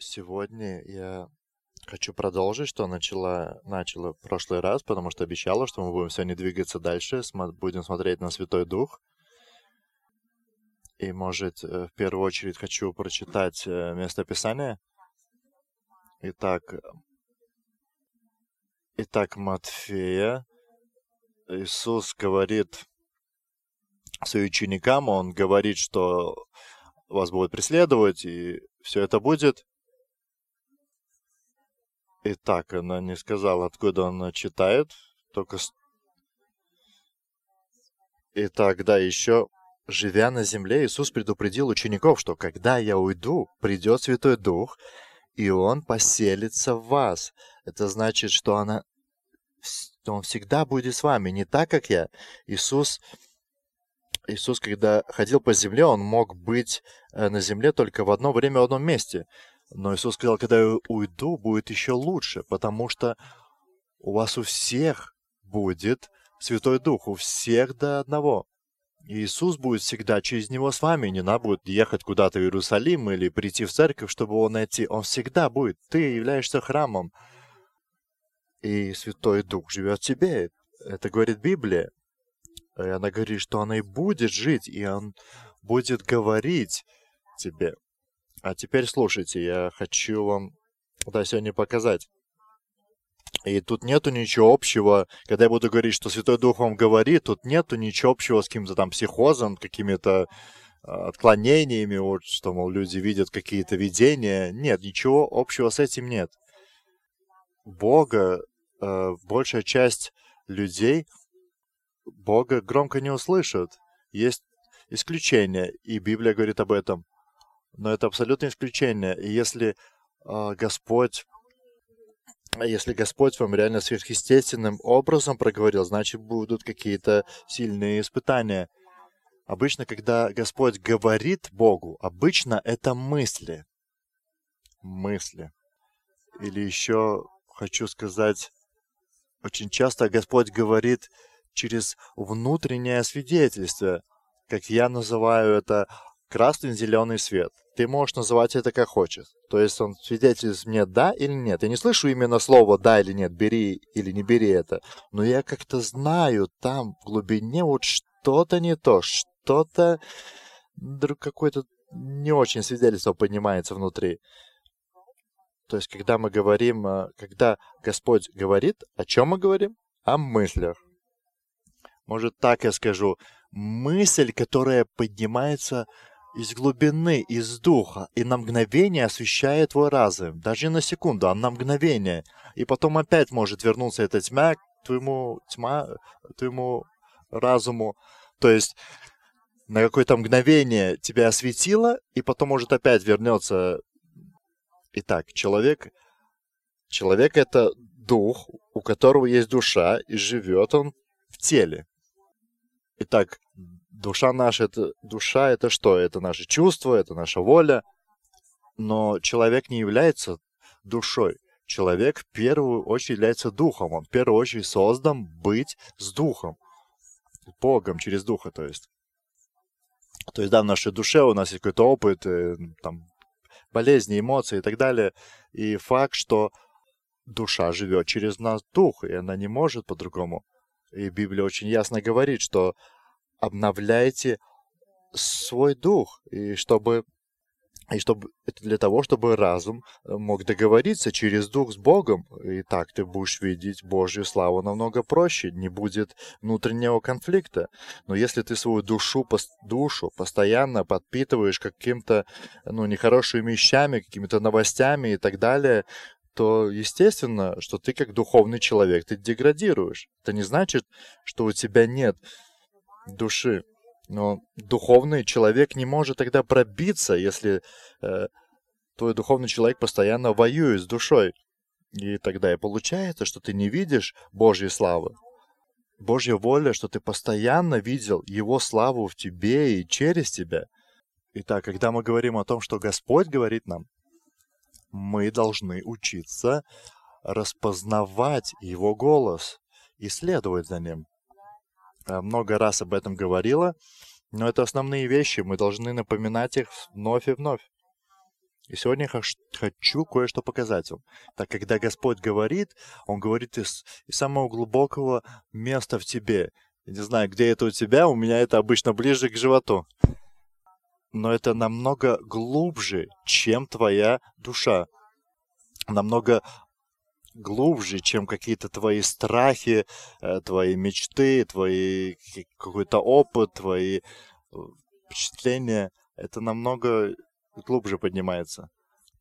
Сегодня я хочу продолжить, что начала, начала в прошлый раз, потому что обещала, что мы будем сегодня двигаться дальше, смо- будем смотреть на Святой Дух. И, может, э, в первую очередь хочу прочитать э, место Писания. Итак, итак, Матфея. Иисус говорит своим ученикам, Он говорит, что вас будут преследовать, и все это будет. Итак, она не сказала, откуда она читает, только... И тогда еще, живя на земле, Иисус предупредил учеников, что когда я уйду, придет Святой Дух, и Он поселится в вас. Это значит, что она, Он всегда будет с вами, не так, как я. Иисус, Иисус, когда ходил по земле, Он мог быть э, на земле только в одно время, в одном месте. Но Иисус сказал, когда я уйду, будет еще лучше, потому что у вас у всех будет Святой Дух, у всех до одного. Иисус будет всегда через него с вами. Не надо будет ехать куда-то в Иерусалим или прийти в церковь, чтобы его найти. Он всегда будет. Ты являешься храмом. И Святой Дух живет в тебе. Это говорит Библия. И она говорит, что она и будет жить, и он будет говорить тебе. А теперь слушайте, я хочу вам да, сегодня показать. И тут нету ничего общего, когда я буду говорить, что Святой Дух вам говорит, тут нету ничего общего с каким-то там психозом, какими-то а, отклонениями, вот, что, мол, люди видят какие-то видения. Нет, ничего общего с этим нет. Бога, э, большая часть людей Бога громко не услышат. Есть исключения, и Библия говорит об этом. Но это абсолютное исключение. И если а, Господь, а если Господь вам реально сверхъестественным образом проговорил, значит будут какие-то сильные испытания. Обычно, когда Господь говорит Богу, обычно это мысли. Мысли. Или еще хочу сказать, очень часто Господь говорит через внутреннее свидетельство, как я называю это красный зеленый свет. Ты можешь называть это как хочешь. То есть он свидетельствует мне да или нет. Я не слышу именно слово да или нет, бери или не бери это. Но я как-то знаю там в глубине вот что-то не то, что-то какое-то не очень свидетельство поднимается внутри. То есть, когда мы говорим, э, когда Господь говорит, о чем мы говорим? О мыслях. Может, так я скажу. Мысль, которая поднимается из глубины, из духа, и на мгновение освещает твой разум. Даже на секунду, а на мгновение. И потом опять может вернуться эта тьма к твоему, тьма, твоему разуму. То есть на какое-то мгновение тебя осветило, и потом может опять вернется. Итак, человек, человек это дух, у которого есть душа, и живет он в теле. Итак, душа наша, это, душа это что? Это наши чувства, это наша воля. Но человек не является душой. Человек в первую очередь является духом. Он в первую очередь создан быть с духом. Богом через духа, то есть. То есть, да, в нашей душе у нас есть какой-то опыт, э, там, болезни, эмоции и так далее. И факт, что душа живет через нас дух, и она не может по-другому. И Библия очень ясно говорит, что обновляйте свой дух, и чтобы и чтобы это для того, чтобы разум мог договориться через дух с Богом. И так ты будешь видеть Божью славу намного проще, не будет внутреннего конфликта. Но если ты свою душу, душу постоянно подпитываешь каким-то ну, нехорошими вещами, какими-то новостями и так далее, то естественно, что ты как духовный человек, ты деградируешь. Это не значит, что у тебя нет души. Но духовный человек не может тогда пробиться, если э, твой духовный человек постоянно воюет с душой. И тогда и получается, что ты не видишь Божьей славы. Божья воля, что ты постоянно видел Его славу в тебе и через тебя. Итак, когда мы говорим о том, что Господь говорит нам, мы должны учиться распознавать Его голос и следовать за Ним. Э, Много раз об этом говорила, но это основные вещи, мы должны напоминать их вновь и вновь. И сегодня я хочу кое-что показать вам. Так, когда Господь говорит, Он говорит из, из самого глубокого места в тебе. Я не знаю, где это у тебя, у меня это обычно ближе к животу. Но это намного глубже, чем твоя душа. Намного глубже, чем какие-то твои страхи, э, твои мечты, твои какой-то опыт, твои э, впечатления. Это намного глубже поднимается.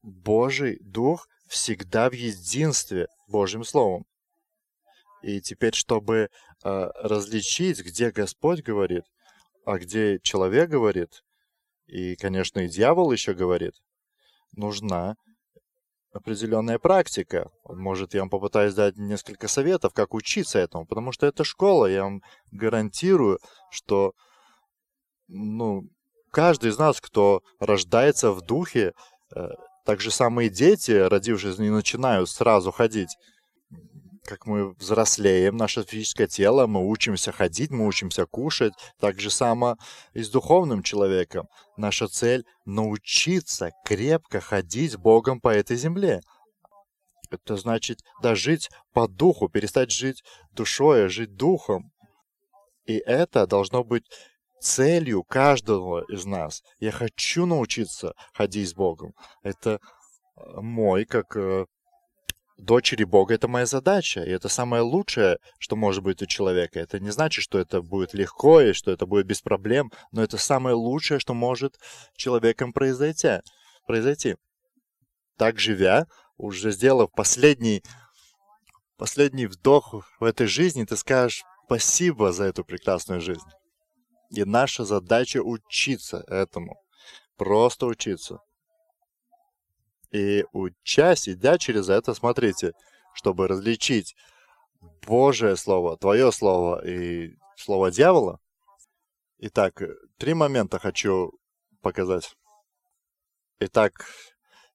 Божий Дух всегда в единстве Божьим Словом. И теперь, чтобы э, различить, где Господь говорит, а где человек говорит, и, конечно, и дьявол еще говорит, нужна определенная практика. Может, я вам попытаюсь дать несколько советов, как учиться этому, потому что это школа, я вам гарантирую, что ну, каждый из нас, кто рождается в духе, э, так же самые дети, родившись, не начинают сразу ходить. Как мы взрослеем, наше физическое тело, мы учимся ходить, мы учимся кушать. Так же само и с духовным человеком. Наша цель — научиться крепко ходить с Богом по этой земле. Это значит дожить по духу, перестать жить душой, а жить духом. И это должно быть целью каждого из нас. Я хочу научиться ходить с Богом. Это э, мой, как э, дочери Бога, это моя задача. И это самое лучшее, что может быть у человека. Это не значит, что это будет легко и что это будет без проблем, но это самое лучшее, что может человеком произойти. произойти. Так живя, уже сделав последний, последний вдох в этой жизни, ты скажешь спасибо за эту прекрасную жизнь. И наша задача учиться этому. Просто учиться. И учась, идя через это, смотрите, чтобы различить Божие Слово, Твое Слово и Слово дьявола. Итак, три момента хочу показать. Итак,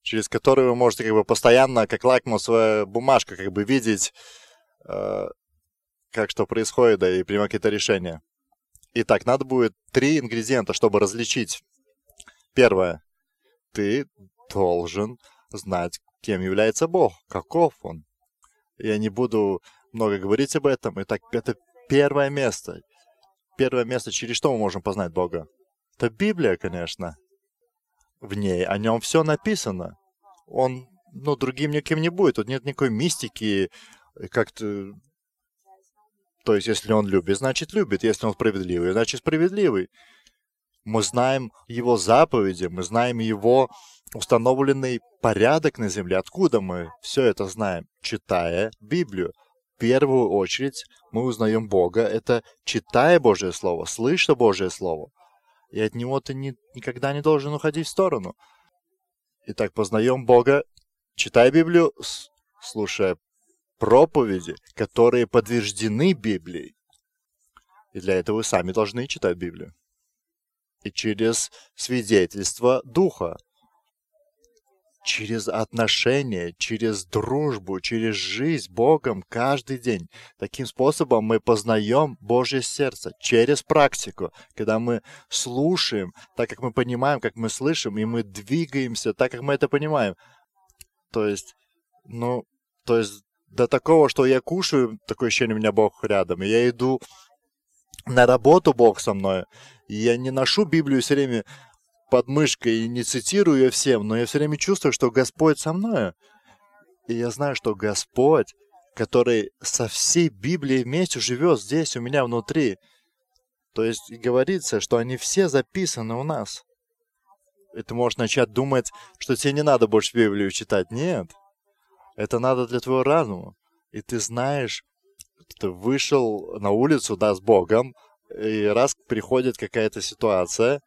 через которые вы можете как бы постоянно, как лакмусовая бумажка, как бы видеть, э, как что происходит, да, и принимать какие-то решения. Итак, надо будет три ингредиента, чтобы различить. Первое. Ты должен знать, кем является Бог, каков Он. Я не буду много говорить об этом. Итак, это первое место. Первое место, через что мы можем познать Бога. Это Библия, конечно. В ней о нем все написано. Он, ну, другим никем не будет. Тут нет никакой мистики, как-то то есть, если он любит, значит любит. Если он справедливый, значит справедливый. Мы знаем его заповеди, мы знаем его установленный порядок на земле. Откуда мы все это знаем? Читая Библию. В первую очередь мы узнаем Бога, это читая Божье Слово, слыша Божье Слово. И от него ты ни, никогда не должен уходить в сторону. Итак, познаем Бога, читая Библию, слушая проповеди, которые подтверждены Библией. И для этого вы сами должны читать Библию. И через свидетельство Духа, через отношения, через дружбу, через жизнь Богом каждый день. Таким способом мы познаем Божье сердце через практику, когда мы слушаем, так как мы понимаем, как мы слышим, и мы двигаемся так, как мы это понимаем. То есть, ну, то есть до такого, что я кушаю, такое ощущение, у меня Бог рядом. И я иду на работу, Бог со мной. И я не ношу Библию все время под мышкой и не цитирую ее всем, но я все время чувствую, что Господь со мной. И я знаю, что Господь, который со всей Библией вместе живет здесь, у меня внутри. То есть говорится, что они все записаны у нас. И ты можешь начать думать, что тебе не надо больше Библию читать. Нет. Это надо для твоего разума. И ты знаешь, ты вышел на улицу, да, с Богом, и раз приходит какая-то ситуация,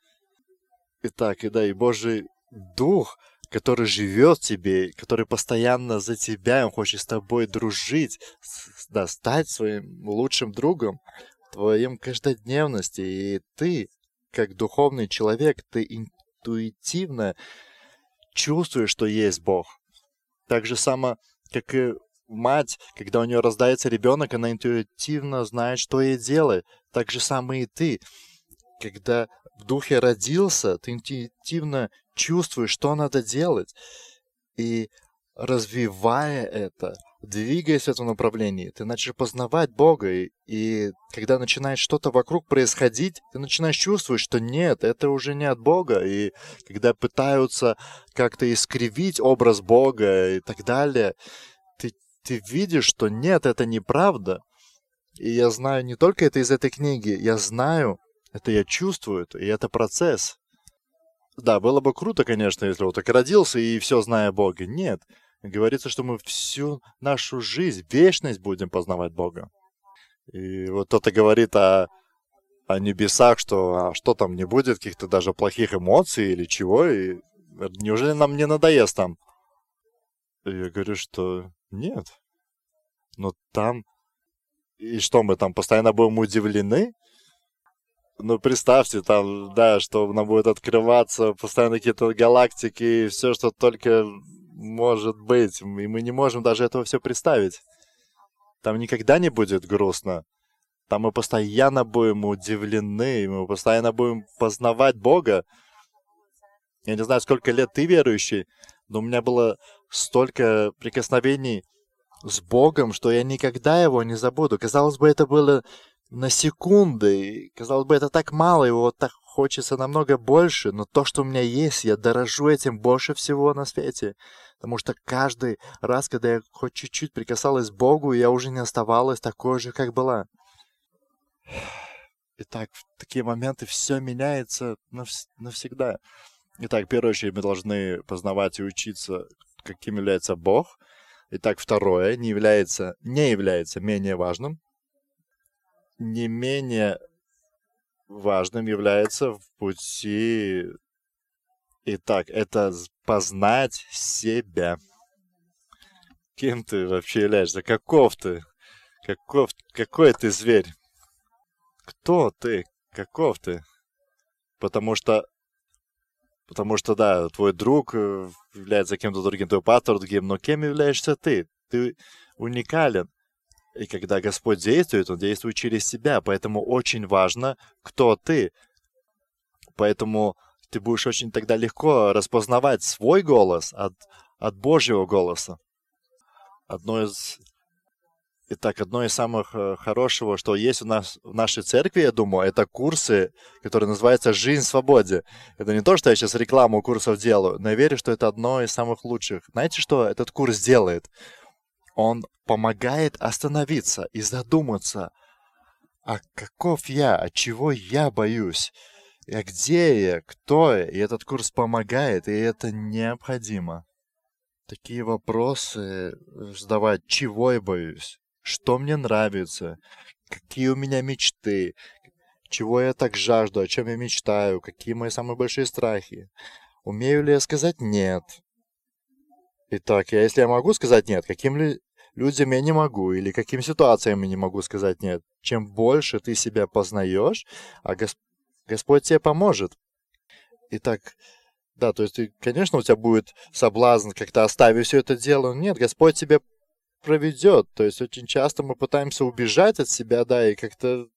и так, и да, и Божий Дух, который живет в тебе, который постоянно за тебя, он хочет с тобой дружить, да, стать своим лучшим другом в твоем каждодневности. И ты, как духовный человек, ты интуитивно чувствуешь, что есть Бог. Так же само, как и мать, когда у нее рождается ребенок, она интуитивно знает, что ей делать. Так же самое и ты. Когда в духе родился, ты интуитивно чувствуешь, что надо делать. И развивая это, двигаясь в этом направлении, ты начнешь познавать Бога, и, и когда начинает что-то вокруг происходить, ты начинаешь чувствовать, что нет, это уже не от Бога, и когда пытаются как-то искривить образ Бога и так далее, ты, ты видишь, что нет, это неправда. И я знаю не только это из этой книги, я знаю, это я чувствую, и это процесс. Да, было бы круто, конечно, если вот так родился и все зная Бога. Нет, говорится, что мы всю нашу жизнь, вечность будем познавать Бога. И вот кто-то говорит о, о небесах, что а что там не будет, каких-то даже плохих эмоций или чего, и неужели нам не надоест там? И я говорю, что нет. Но там... И что, мы там постоянно будем удивлены? Ну, представьте, там, да, что нам будет открываться постоянно какие-то галактики и все, что только может быть. И мы не можем даже этого все представить. Там никогда не будет грустно. Там мы постоянно будем удивлены, мы постоянно будем познавать Бога. Я не знаю, сколько лет ты верующий, но у меня было столько прикосновений с Богом, что я никогда его не забуду. Казалось бы, это было на секунды. Казалось бы, это так мало, его вот так хочется намного больше, но то, что у меня есть, я дорожу этим больше всего на свете. Потому что каждый раз, когда я хоть чуть-чуть прикасалась к Богу, я уже не оставалась такой же, как была. Итак, в такие моменты все меняется навс- навсегда. Итак, в первую очередь мы должны познавать и учиться, каким является Бог. Итак, второе не является, не является менее важным не менее важным является в пути... Итак, это познать себя. Кем ты вообще являешься? Каков ты? Каков, какой ты зверь? Кто ты? Каков ты? Потому что Потому что, да, твой друг э, является кем-то другим, твой пастор другим, но кем являешься ты? Ты уникален. И когда Господь действует, Он действует через себя. Поэтому очень важно, кто ты. Поэтому ты будешь очень тогда легко распознавать свой голос от, от Божьего голоса. Одно из... Итак, одно из самых э, хорошего, что есть у нас в нашей церкви, я думаю, это курсы, которые называются «Жизнь в свободе». Это не то, что я сейчас рекламу курсов делаю, но я верю, что это одно из самых лучших. Знаете, что этот курс делает? Он помогает остановиться и задуматься, а каков я, от чего я боюсь, а где я, кто я, и этот курс помогает, и это необходимо. Такие вопросы задавать, чего я боюсь, что мне нравится, какие у меня мечты, чего я так жажду, о чем я мечтаю, какие мои самые большие страхи. Умею ли я сказать «нет»? Итак, я, если я могу сказать «нет», каким ли людям я не могу, или каким ситуациям я не могу сказать нет. Чем больше ты себя познаешь, а Гос... Господь тебе поможет. Итак, да, то есть, ты, конечно, у тебя будет соблазн как-то оставить все это дело. Нет, Господь тебя проведет. То есть очень часто мы пытаемся убежать от себя, да, и как-то...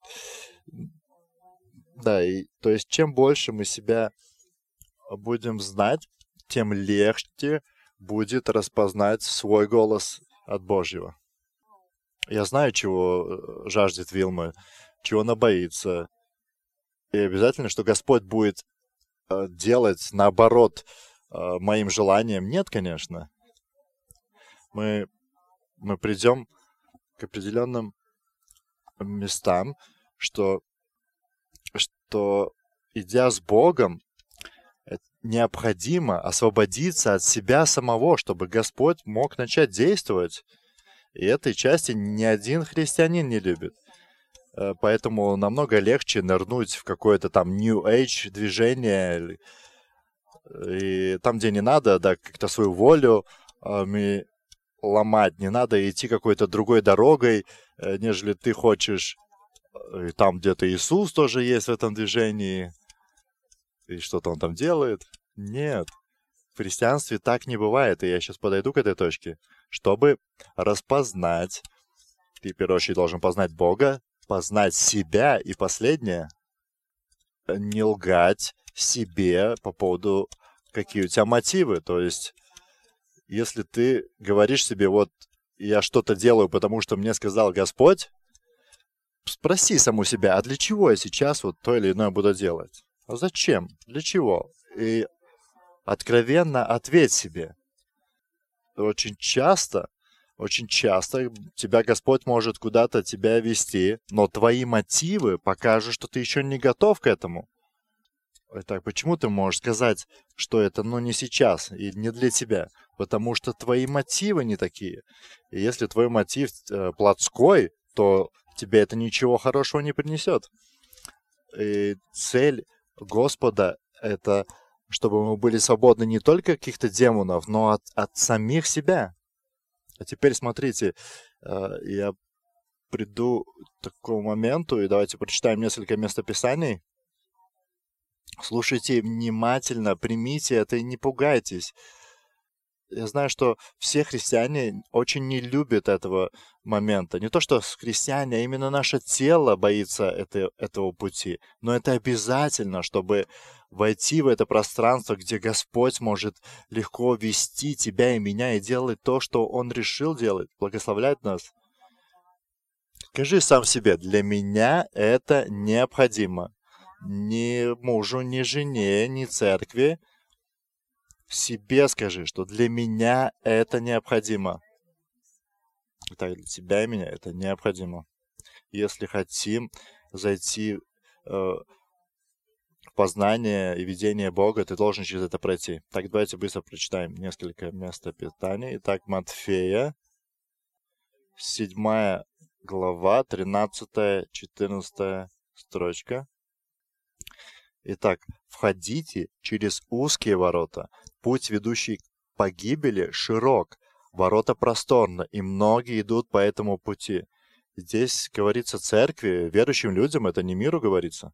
Да, и то есть чем больше мы себя будем знать, тем легче будет распознать свой голос от Божьего. Я знаю, чего э, жаждет Вилма, чего она боится. И обязательно, что Господь будет э, делать наоборот э, моим желаниям. Нет, конечно. Мы, мы придем к определенным местам, что, что идя с Богом, необходимо освободиться от себя самого, чтобы Господь мог начать действовать. И этой части ни один христианин не любит. Э, поэтому намного легче нырнуть в какое-то там New Age движение. И там, где не надо, да, как-то свою волю э, ломать, не надо идти какой-то другой дорогой, э, нежели ты хочешь. И там где-то Иисус тоже есть в этом движении и что-то он там делает. Нет, в христианстве так не бывает, и я сейчас подойду к этой точке. Чтобы распознать, ты, в первую очередь, должен познать Бога, познать себя, и последнее, не лгать себе по поводу, какие у тебя мотивы. То есть, если ты говоришь себе, вот я что-то делаю, потому что мне сказал Господь, спроси саму себя, а для чего я сейчас вот то или иное буду делать? А зачем? Для чего? И откровенно ответь себе. Очень часто, очень часто тебя Господь может куда-то тебя вести, но твои мотивы покажут, что ты еще не готов к этому. Итак, почему ты можешь сказать, что это ну не сейчас и не для тебя? Потому что твои мотивы не такие. И если твой мотив э, плотской, то тебе это ничего хорошего не принесет. И цель Господа — это чтобы мы были свободны не только каких-то демонов, но от, от самих себя. А теперь смотрите, э, я приду к такому моменту, и давайте прочитаем несколько местописаний. Слушайте внимательно, примите это и не пугайтесь я знаю, что все христиане очень не любят этого момента. Не то, что христиане, а именно наше тело боится это, этого пути. Но это обязательно, чтобы войти в это пространство, где Господь может легко вести тебя и меня и делать то, что Он решил делать, благословлять нас. Скажи сам себе, для меня это необходимо. Ни мужу, ни жене, ни церкви себе скажи, что для меня это необходимо. Так, для тебя и меня это необходимо. Если хотим зайти э, в познание и видение Бога, ты должен через это пройти. Так, давайте быстро прочитаем несколько мест питания. Итак, Матфея, 7 глава, 13-14 строчка. Итак, входите через узкие ворота. Путь, ведущий к погибели, широк, ворота просторны, и многие идут по этому пути. Здесь говорится церкви, верующим людям, это не миру говорится.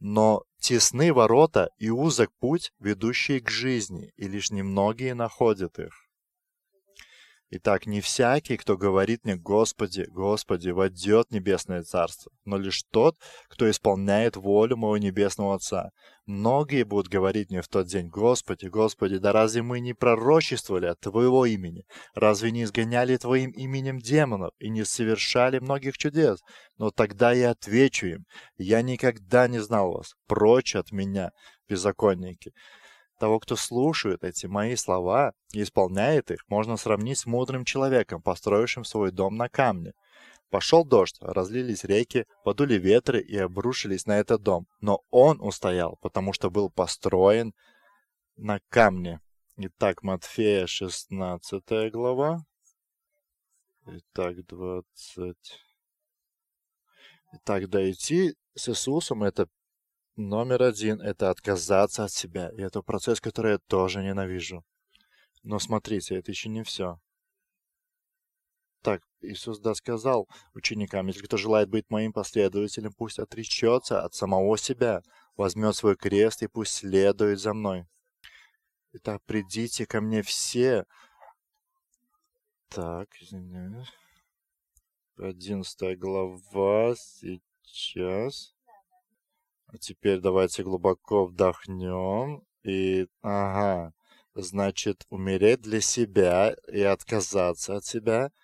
Но тесны ворота и узок путь, ведущий к жизни, и лишь немногие находят их. Итак, не всякий, кто говорит мне «Господи, Господи», войдет Небесное Царство, но лишь тот, кто исполняет волю моего Небесного Отца. Многие будут говорить мне в тот день «Господи, Господи, да разве мы не пророчествовали от Твоего имени? Разве не изгоняли Твоим именем демонов и не совершали многих чудес?» Но тогда я отвечу им «Я никогда не знал вас, прочь от меня, беззаконники». Того, кто слушает эти мои слова и исполняет их, можно сравнить с мудрым человеком, построившим свой дом на камне. Пошел дождь, разлились реки, подули ветры и обрушились на этот дом. Но он устоял, потому что был построен на камне. Итак, Матфея 16 глава. Итак, 20. Итак, дойти с Иисусом это Номер один – это отказаться от себя. И это процесс, который я тоже ненавижу. Но смотрите, это еще не все. Так, Иисус да сказал ученикам, если кто желает быть моим последователем, пусть отречется от самого себя, возьмет свой крест и пусть следует за мной. Итак, придите ко мне все. Так, извиняюсь. Одиннадцатая глава сейчас. А теперь давайте глубоко вдохнем. И, ага, значит, умереть для себя и отказаться от себя –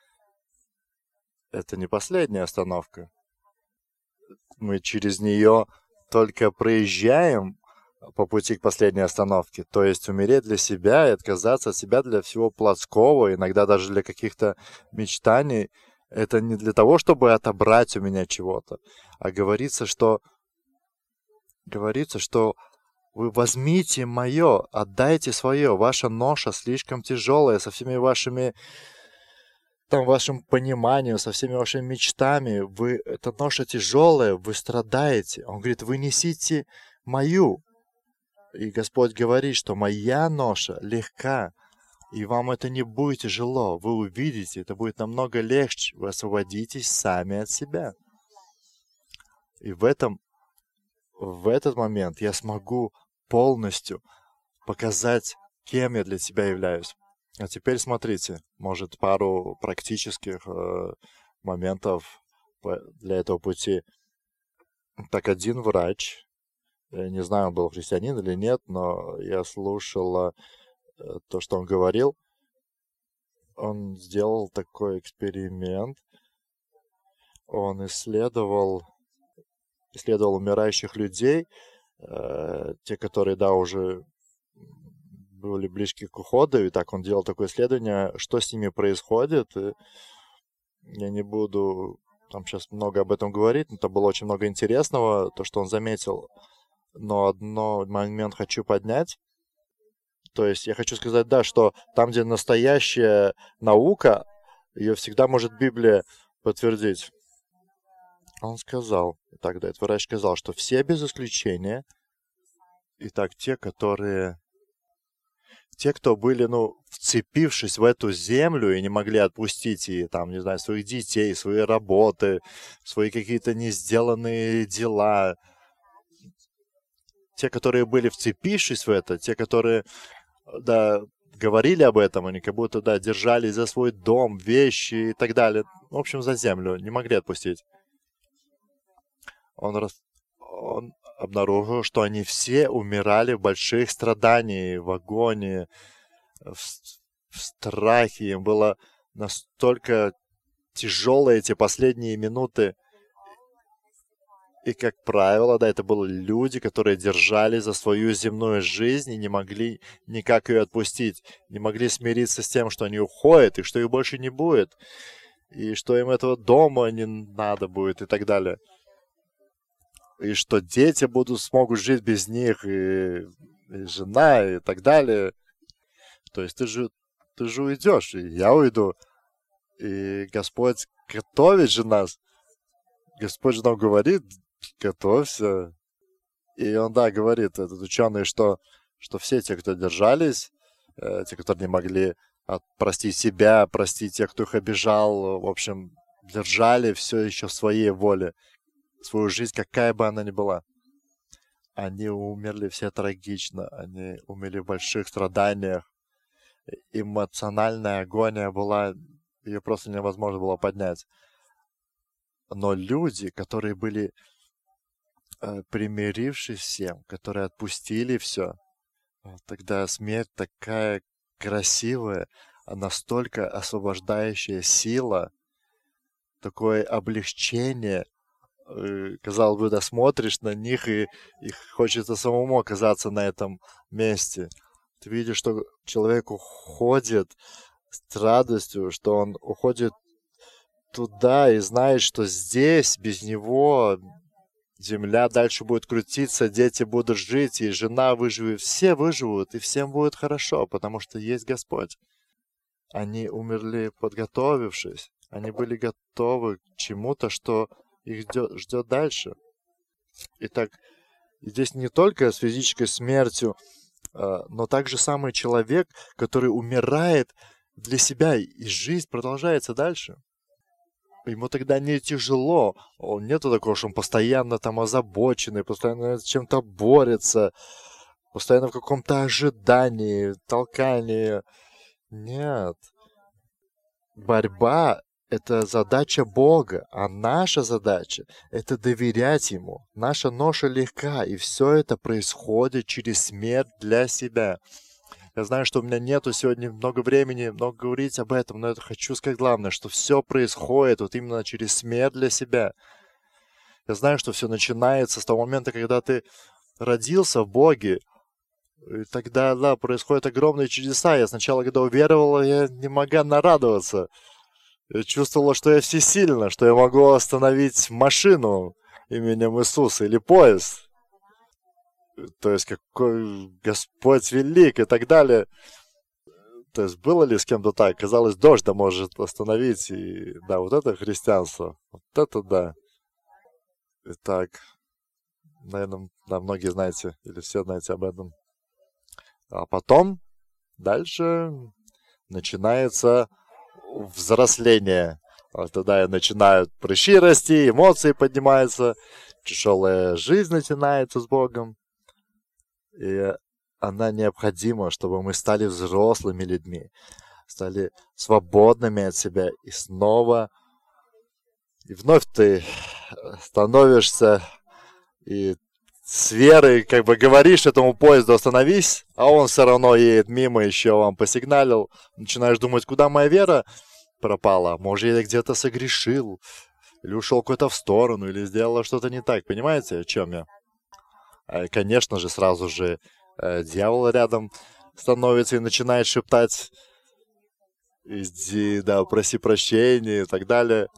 это не последняя остановка. Мы через нее только проезжаем по пути к последней остановке. То есть умереть для себя и отказаться от себя для всего плотского, иногда даже для каких-то мечтаний. Это не для того, чтобы отобрать у меня чего-то, а говорится, что говорится, что вы возьмите мое, отдайте свое, ваша ноша слишком тяжелая со всеми вашими там вашим пониманием, со всеми вашими мечтами, вы, эта ноша тяжелая, вы страдаете. Он говорит, вы несите мою. И Господь говорит, что моя ноша легка, и вам это не будет тяжело. Вы увидите, это будет намного легче. Вы освободитесь сами от себя. И в этом в этот момент я смогу полностью показать, кем я для тебя являюсь. А теперь смотрите, может, пару практических э, моментов для этого пути. Так, один врач Я не знаю, он был христианин или нет, но я слушал э, то, что он говорил. Он сделал такой эксперимент. Он исследовал, исследовал умирающих людей, э, те, которые, да, уже были близки к уходу, и так он делал такое исследование, что с ними происходит. И я не буду там сейчас много об этом говорить, но там было очень много интересного, то, что он заметил но одно момент хочу поднять. То есть я хочу сказать, да, что там, где настоящая наука, ее всегда может Библия подтвердить. Он сказал, тогда этот врач сказал, что все без исключения, и так те, которые, те, кто были, ну, вцепившись в эту землю и не могли отпустить и там, не знаю, своих детей, свои работы, свои какие-то не сделанные дела, те, которые были вцепившись в это, те, которые, да, говорили об этом, они как будто, да, держались за свой дом, вещи и так далее. В общем, за землю, не могли отпустить. Он, рас... он обнаружил, что они все умирали в больших страданиях, в агонии, в, в страхе. Им было настолько тяжелые эти последние минуты и, как правило, да, это были люди, которые держали за свою земную жизнь и не могли никак ее отпустить, не могли смириться с тем, что они уходят, и что их больше не будет, и что им этого дома не надо будет, и так далее. И что дети будут, смогут жить без них, и, и жена, и так далее. То есть ты же, ты же уйдешь, и я уйду. И Господь готовит же нас. Господь же нам говорит, готовься. И он, да, говорит, этот ученый, что, что все те, кто держались, э, те, которые не могли простить себя, простить тех, кто их обижал, в общем, держали все еще в своей воле, свою жизнь, какая бы она ни была. Они умерли все трагично, они умерли в больших страданиях. Эмоциональная агония была, ее просто невозможно было поднять. Но люди, которые были э, примирившись всем, которые отпустили все, тогда смерть такая красивая, а настолько освобождающая сила, такое облегчение. Э, казалось бы, да, смотришь на них, и, и хочется самому оказаться на этом месте. Ты видишь, что человек уходит с радостью, что он уходит туда и знает, что здесь без него земля дальше будет крутиться, дети будут жить, и жена выживет, все выживут, и всем будет хорошо, потому что есть Господь. Они умерли, подготовившись. Они были готовы к чему-то, что их ждет, ждет дальше. Итак, здесь не только с физической смертью, а, но также самый человек, который умирает для себя, и жизнь продолжается дальше ему тогда не тяжело. Он нету такого, что он постоянно там озабоченный, постоянно с чем-то борется, постоянно в каком-то ожидании, толкании. Нет. Борьба — это задача Бога, а наша задача — это доверять Ему. Наша ноша легка, и все это происходит через смерть для себя. Я знаю, что у меня нету сегодня много времени, много говорить об этом, но я хочу сказать главное, что все происходит вот именно через смерть для себя. Я знаю, что все начинается с того момента, когда ты родился в Боге, и тогда, да, происходят огромные чудеса. Я сначала, когда уверовал, я не могла нарадоваться. Я чувствовала, что я всесильна, что я могу остановить машину именем Иисуса или поезд то есть какой Господь велик и так далее. То есть было ли с кем-то так? Казалось, дождь да может остановить. И да, вот это христианство. Вот это да. Итак, наверное, да, многие знаете, или все знаете об этом. А потом, дальше начинается взросление. Вот тогда начинают прыщи расти, эмоции поднимаются, тяжелая жизнь начинается с Богом. И она необходима, чтобы мы стали взрослыми людьми, стали свободными от себя. И снова, и вновь ты становишься, и с верой как бы говоришь этому поезду остановись, а он все равно едет мимо, еще вам посигналил. Начинаешь думать, куда моя вера пропала. Может, я где-то согрешил, или ушел куда-то в сторону, или сделал что-то не так. Понимаете, о чем я? А, конечно же, сразу же э, дьявол рядом становится и начинает шептать иди, да, проси прощения и так далее.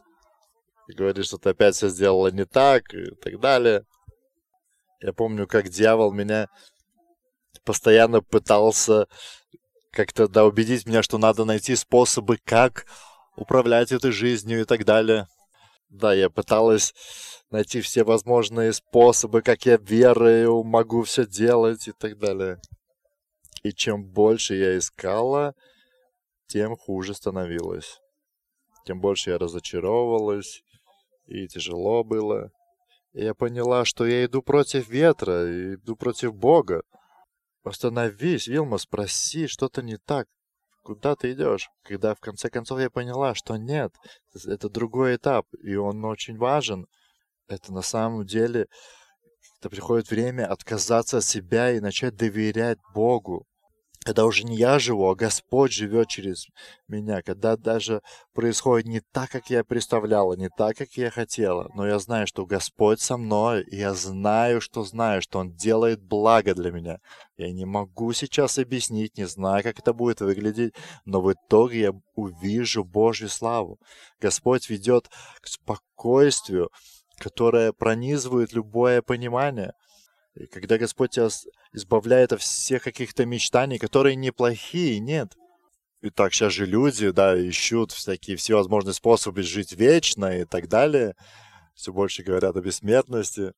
И говорит, что ты опять все сделала не так и так далее. Я помню, как дьявол меня постоянно пытался как-то да, убедить меня, что надо найти способы, как управлять этой жизнью и так далее. Да, я пыталась найти все возможные способы, как я верою могу все делать и так далее. И чем больше я искала, тем хуже становилось. Тем больше я разочаровывалась, и тяжело было. Я поняла, что я иду против ветра, иду против Бога. Остановись, Вилма, спроси, что-то не так. Куда ты идешь? Когда в конце концов я поняла, что нет, это другой этап, и он очень важен. Это на самом деле, это приходит время отказаться от себя и начать доверять Богу когда уже не я живу, а Господь живет через меня, когда даже происходит не так, как я представляла, не так, как я хотела, но я знаю, что Господь со мной, и я знаю, что знаю, что Он делает благо для меня. Я не могу сейчас объяснить, не знаю, как это будет выглядеть, но в итоге я увижу Божью славу. Господь ведет к спокойствию, которое пронизывает любое понимание. И когда Господь тебя избавляет от всех каких-то мечтаний, которые неплохие, нет. И так сейчас же люди, да, ищут всякие всевозможные способы жить вечно и так далее. Все больше говорят о бессмертности.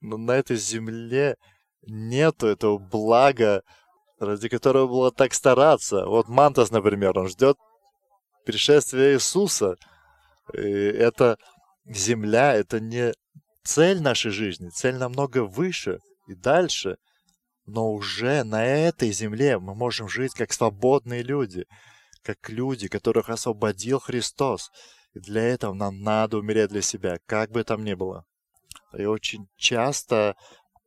Но на этой земле нету этого блага, ради которого было так стараться. Вот Мантас, например, он ждет пришествия Иисуса. И это земля, это не цель нашей жизни, цель намного выше и дальше. Но уже на этой земле мы можем жить как свободные люди, как люди, которых освободил Христос. И для этого нам надо умереть для себя, как бы там ни было. И очень часто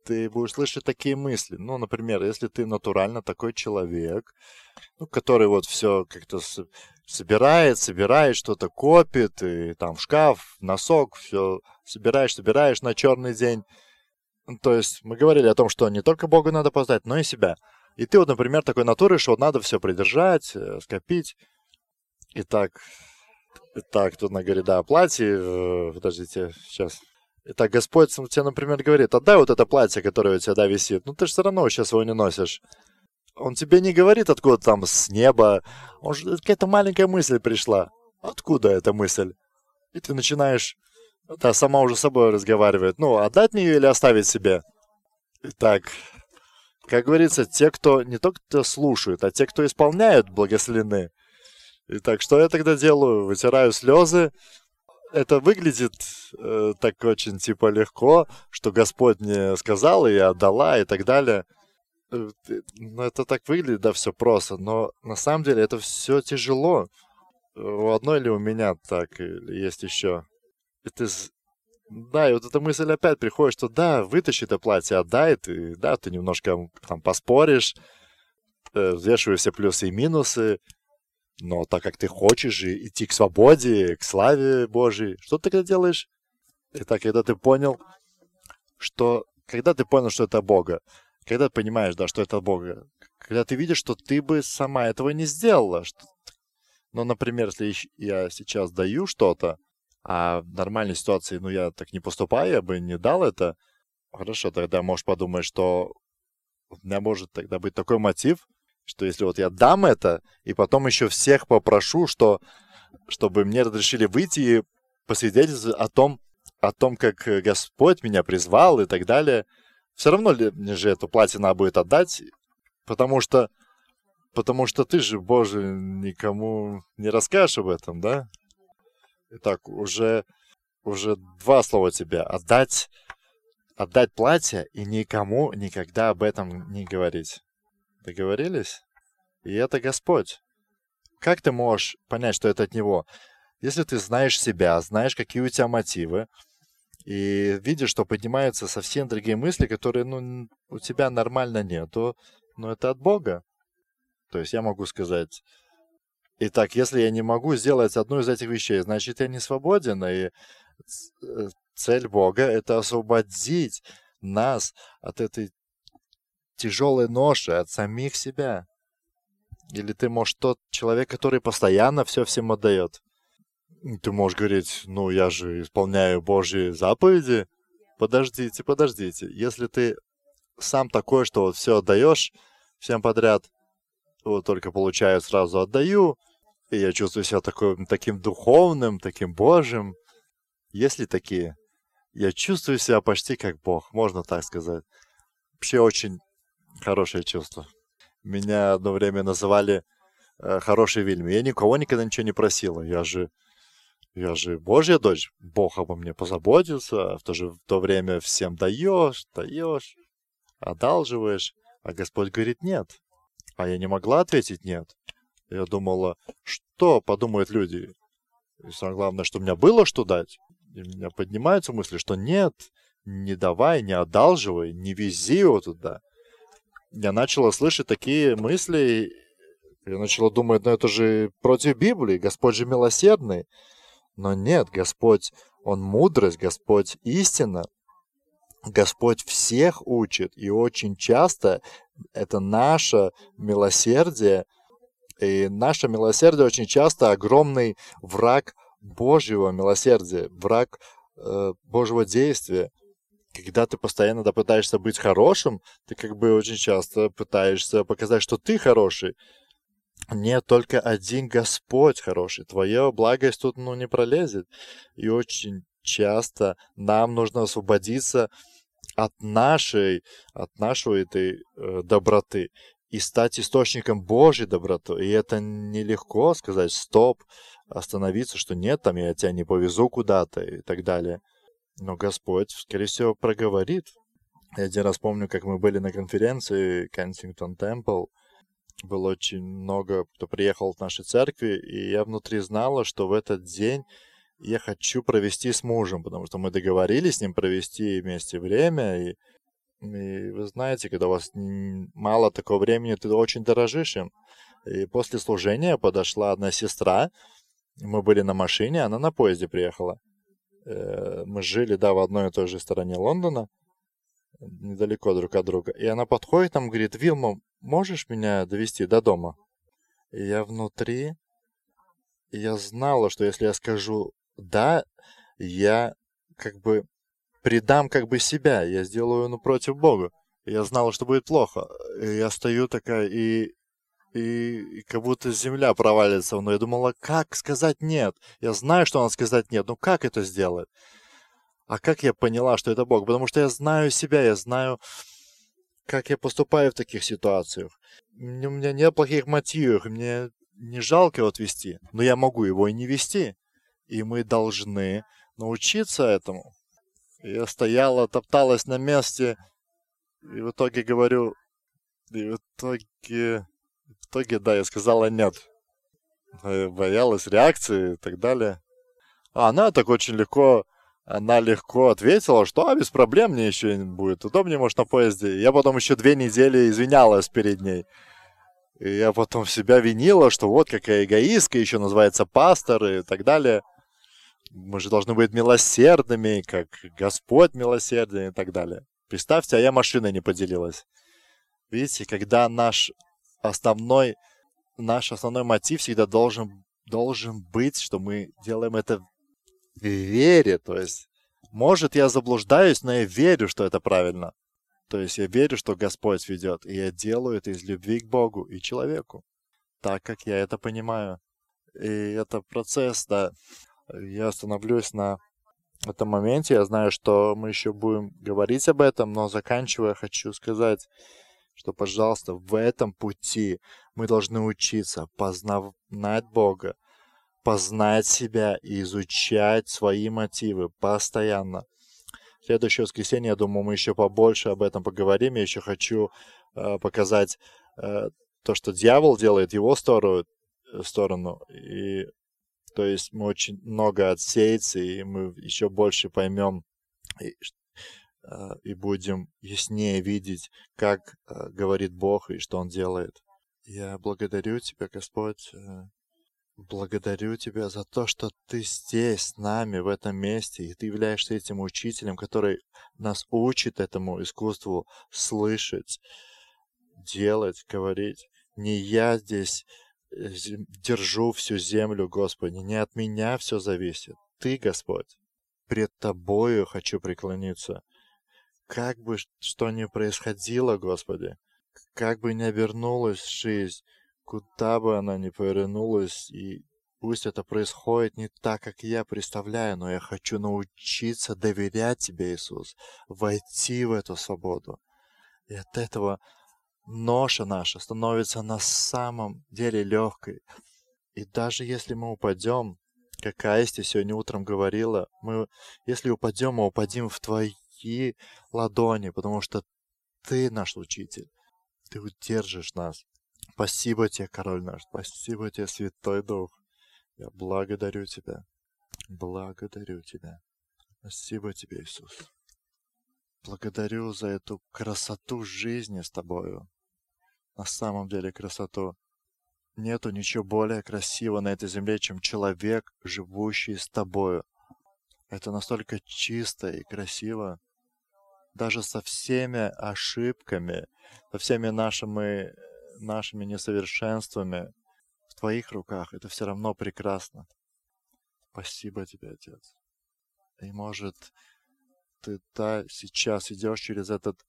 ты будешь слышать такие мысли. Ну, например, если ты натурально такой человек, ну, который вот все как-то собирает, собирает, что-то копит, и там шкаф, носок, все собираешь, собираешь на черный день, то есть мы говорили о том, что не только Бога надо познать, но и себя. И ты вот, например, такой натуры, что вот надо все придержать, э, скопить. Итак, итак, тут на говорит, да, о платье, э, подождите, сейчас. Итак, Господь тебе, например, говорит, отдай вот это платье, которое у тебя, да, висит. Ну, ты же все равно сейчас его не носишь. Он тебе не говорит, откуда там, с неба. Он же, какая-то маленькая мысль пришла. Откуда эта мысль? И ты начинаешь да, сама уже с собой разговаривает. Ну, отдать мне ее или оставить себе? Итак, как говорится, те, кто не только слушают, а те, кто исполняют, благословены. Итак, что я тогда делаю? Вытираю слезы. Это выглядит э, так очень типа легко, что Господь мне сказал, и я отдала, и так далее. Э, ну, это так выглядит, да, все просто. Но на самом деле это все тяжело. У одной или у меня так, есть еще ты... Да, и вот эта мысль опять приходит, что да, вытащи это платье, отдай, ты, да, ты немножко там поспоришь, э, взвешиваешь все плюсы и минусы, но так как ты хочешь идти к свободе, к славе Божьей, что ты тогда делаешь? Итак, когда ты понял, что... Когда ты понял, что это Бога, когда ты понимаешь, да, что это Бога, когда ты видишь, что ты бы сама этого не сделала, что... Ну, например, если я сейчас даю что-то, а в нормальной ситуации, ну, я так не поступаю, я бы не дал это. Хорошо, тогда можешь подумать, что у меня может тогда быть такой мотив, что если вот я дам это, и потом еще всех попрошу, что, чтобы мне разрешили выйти и посвидетельствовать о том, о том, как Господь меня призвал и так далее, все равно ли мне же эту платье надо будет отдать, потому что, потому что ты же, Боже, никому не расскажешь об этом, да? Итак, уже, уже два слова тебе. Отдать, отдать платье и никому никогда об этом не говорить. Договорились? И это Господь. Как ты можешь понять, что это от Него? Если ты знаешь себя, знаешь, какие у тебя мотивы, и видишь, что поднимаются совсем другие мысли, которые, ну, у тебя нормально нету, но это от Бога. То есть я могу сказать, итак, если я не могу сделать одну из этих вещей, значит, я не свободен, и э, цель Бога — это освободить нас от этой тяжелой ноши, от самих себя. Или ты, может, тот человек, который постоянно все всем отдает. Ты можешь говорить, ну, я же исполняю Божьи заповеди. Подождите, подождите. Если ты сам такой, что вот все отдаешь всем подряд, вот только получаю, сразу отдаю, и я чувствую себя такой, таким духовным, таким Божьим. Есть ли такие? Я чувствую себя почти как Бог, можно так сказать. Вообще очень хорошее чувство. Меня одно время называли э, хорошей Вильми. Я никого никогда ничего не просила. Я же, я же Божья дочь. Бог обо мне позаботился. А в то же в то время всем даешь, даешь, одалживаешь. А Господь говорит нет. А я не могла ответить нет. Я думала, что подумают люди. И самое главное, что у меня было что дать. И у меня поднимаются мысли, что нет, не давай, не одалживай, не вези его туда. Я начала слышать такие мысли, я начала думать, ну это же против Библии, Господь же милосердный. Но нет, Господь, Он мудрость, Господь истина. Господь всех учит, и очень часто это наше милосердие, и наше милосердие очень часто огромный враг Божьего милосердия, враг э, Божьего действия. Когда ты постоянно да, пытаешься быть хорошим, ты как бы очень часто пытаешься показать, что ты хороший. Нет, только один Господь хороший. Твоя благость тут ну, не пролезет. И очень часто нам нужно освободиться от нашей, от нашей этой э, доброты и стать источником Божьей доброты. И это нелегко сказать стоп, остановиться, что нет, там я тебя не повезу куда-то и так далее. Но Господь, скорее всего, проговорит. Я один раз помню, как мы были на конференции Кенсингтон Темпл. Было очень много, кто приехал в нашей церкви, и я внутри знала, что в этот день я хочу провести с мужем, потому что мы договорились с ним провести вместе время, и, и вы знаете, когда у вас мало такого времени, ты очень дорожишь им. И после служения подошла одна сестра, мы были на машине, она на поезде приехала. Э, мы жили, да, в одной и той же стороне Лондона, недалеко друг от друга. И она подходит нам, говорит, Вилма, можешь меня довести до дома? И я внутри, и я знала, что если я скажу да, я как бы предам как бы себя, я сделаю ну против Бога. Я знала, что будет плохо. И я стою такая и и, и как будто земля провалится мной. Я думала, как сказать нет? Я знаю, что надо сказать нет, но как это сделать? А как я поняла, что это Бог? Потому что я знаю себя, я знаю, как я поступаю в таких ситуациях. У меня нет плохих мотивов, мне не жалко его отвести, но я могу его и не вести. И мы должны научиться этому. Я стояла, топталась на месте, и в итоге говорю, и в итоге в итоге, да, я сказала нет. Боялась реакции и так далее. А она так очень легко, она легко ответила, что а, без проблем мне еще будет удобнее, может, на поезде. Я потом еще две недели извинялась перед ней. И я потом себя винила, что вот какая эгоистка, еще называется пастор и так далее. Мы же должны быть милосердными, как Господь милосерден и так далее. Представьте, а я машиной не поделилась. Видите, когда наш основной, наш основной мотив всегда должен, должен быть, что мы делаем это в вере. То есть, может, я заблуждаюсь, но я верю, что это правильно. То есть я верю, что Господь ведет, и я делаю это из любви к Богу и человеку, так как я это понимаю. И это процесс, да. Я остановлюсь на этом моменте. Я знаю, что мы еще будем говорить об этом, но заканчивая, хочу сказать, что, пожалуйста, в этом пути мы должны учиться познавать Бога, познать себя и изучать свои мотивы постоянно. В следующее воскресенье, я думаю, мы еще побольше об этом поговорим. Я еще хочу э, показать э, то, что дьявол делает, его сторону, э, сторону. И то есть мы очень много отсеется, и мы еще больше поймем и, э, и будем яснее видеть, как э, говорит Бог и что Он делает. Я благодарю Тебя, Господь, э, благодарю Тебя за то, что Ты здесь с нами в этом месте, и Ты являешься этим учителем, который нас учит этому искусству слышать, делать, говорить. Не я здесь держу всю землю, Господи, не от меня все зависит. Ты, Господь, пред Тобою хочу преклониться. Как бы что ни происходило, Господи, как бы ни обернулась жизнь, куда бы она ни повернулась, и пусть это происходит не так, как я представляю, но я хочу научиться доверять Тебе, Иисус, войти в эту свободу. И от этого ноша наша становится на самом деле легкой. И даже если мы упадем, как Аисти сегодня утром говорила, мы, если упадем, мы упадем в Твои ладони, потому что Ты наш учитель. Ты удержишь нас. Спасибо тебе, король наш. Спасибо тебе, Святой Дух. Я благодарю тебя. Благодарю тебя. Спасибо тебе, Иисус. Благодарю за эту красоту жизни с тобою. На самом деле красоту. Нету ничего более красивого на этой земле, чем человек, живущий с тобою. Это настолько чисто и красиво. Даже со всеми ошибками, со всеми нашими, нашими несовершенствами в твоих руках, это все равно прекрасно. Спасибо тебе, Отец. И может, ты та сейчас идешь через этот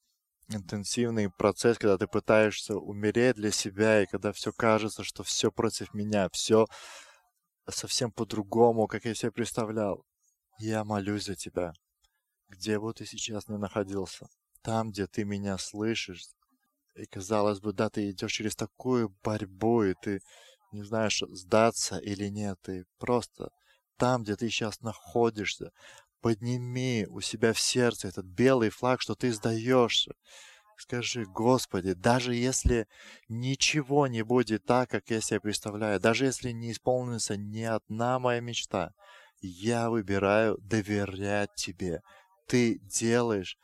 интенсивный процесс, когда ты пытаешься умереть для себя, и когда все кажется, что все против меня, все совсем по-другому, как я себе представлял. Я молюсь за тебя, где бы ты сейчас не находился, там, где ты меня слышишь. И казалось бы, да, ты идешь через такую борьбу, и ты не знаешь, сдаться или нет. Ты просто там, где ты сейчас находишься, подними у себя в сердце этот белый флаг, что ты сдаешься. Скажи, Господи, даже если ничего не будет так, как я себе представляю, даже если не исполнится ни одна моя мечта, я выбираю доверять Тебе. Ты делаешь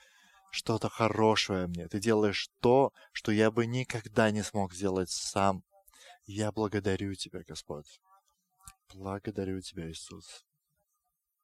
что-то хорошее мне. Ты делаешь то, что я бы никогда не смог сделать сам. Я благодарю Тебя, Господь. Благодарю Тебя, Иисус.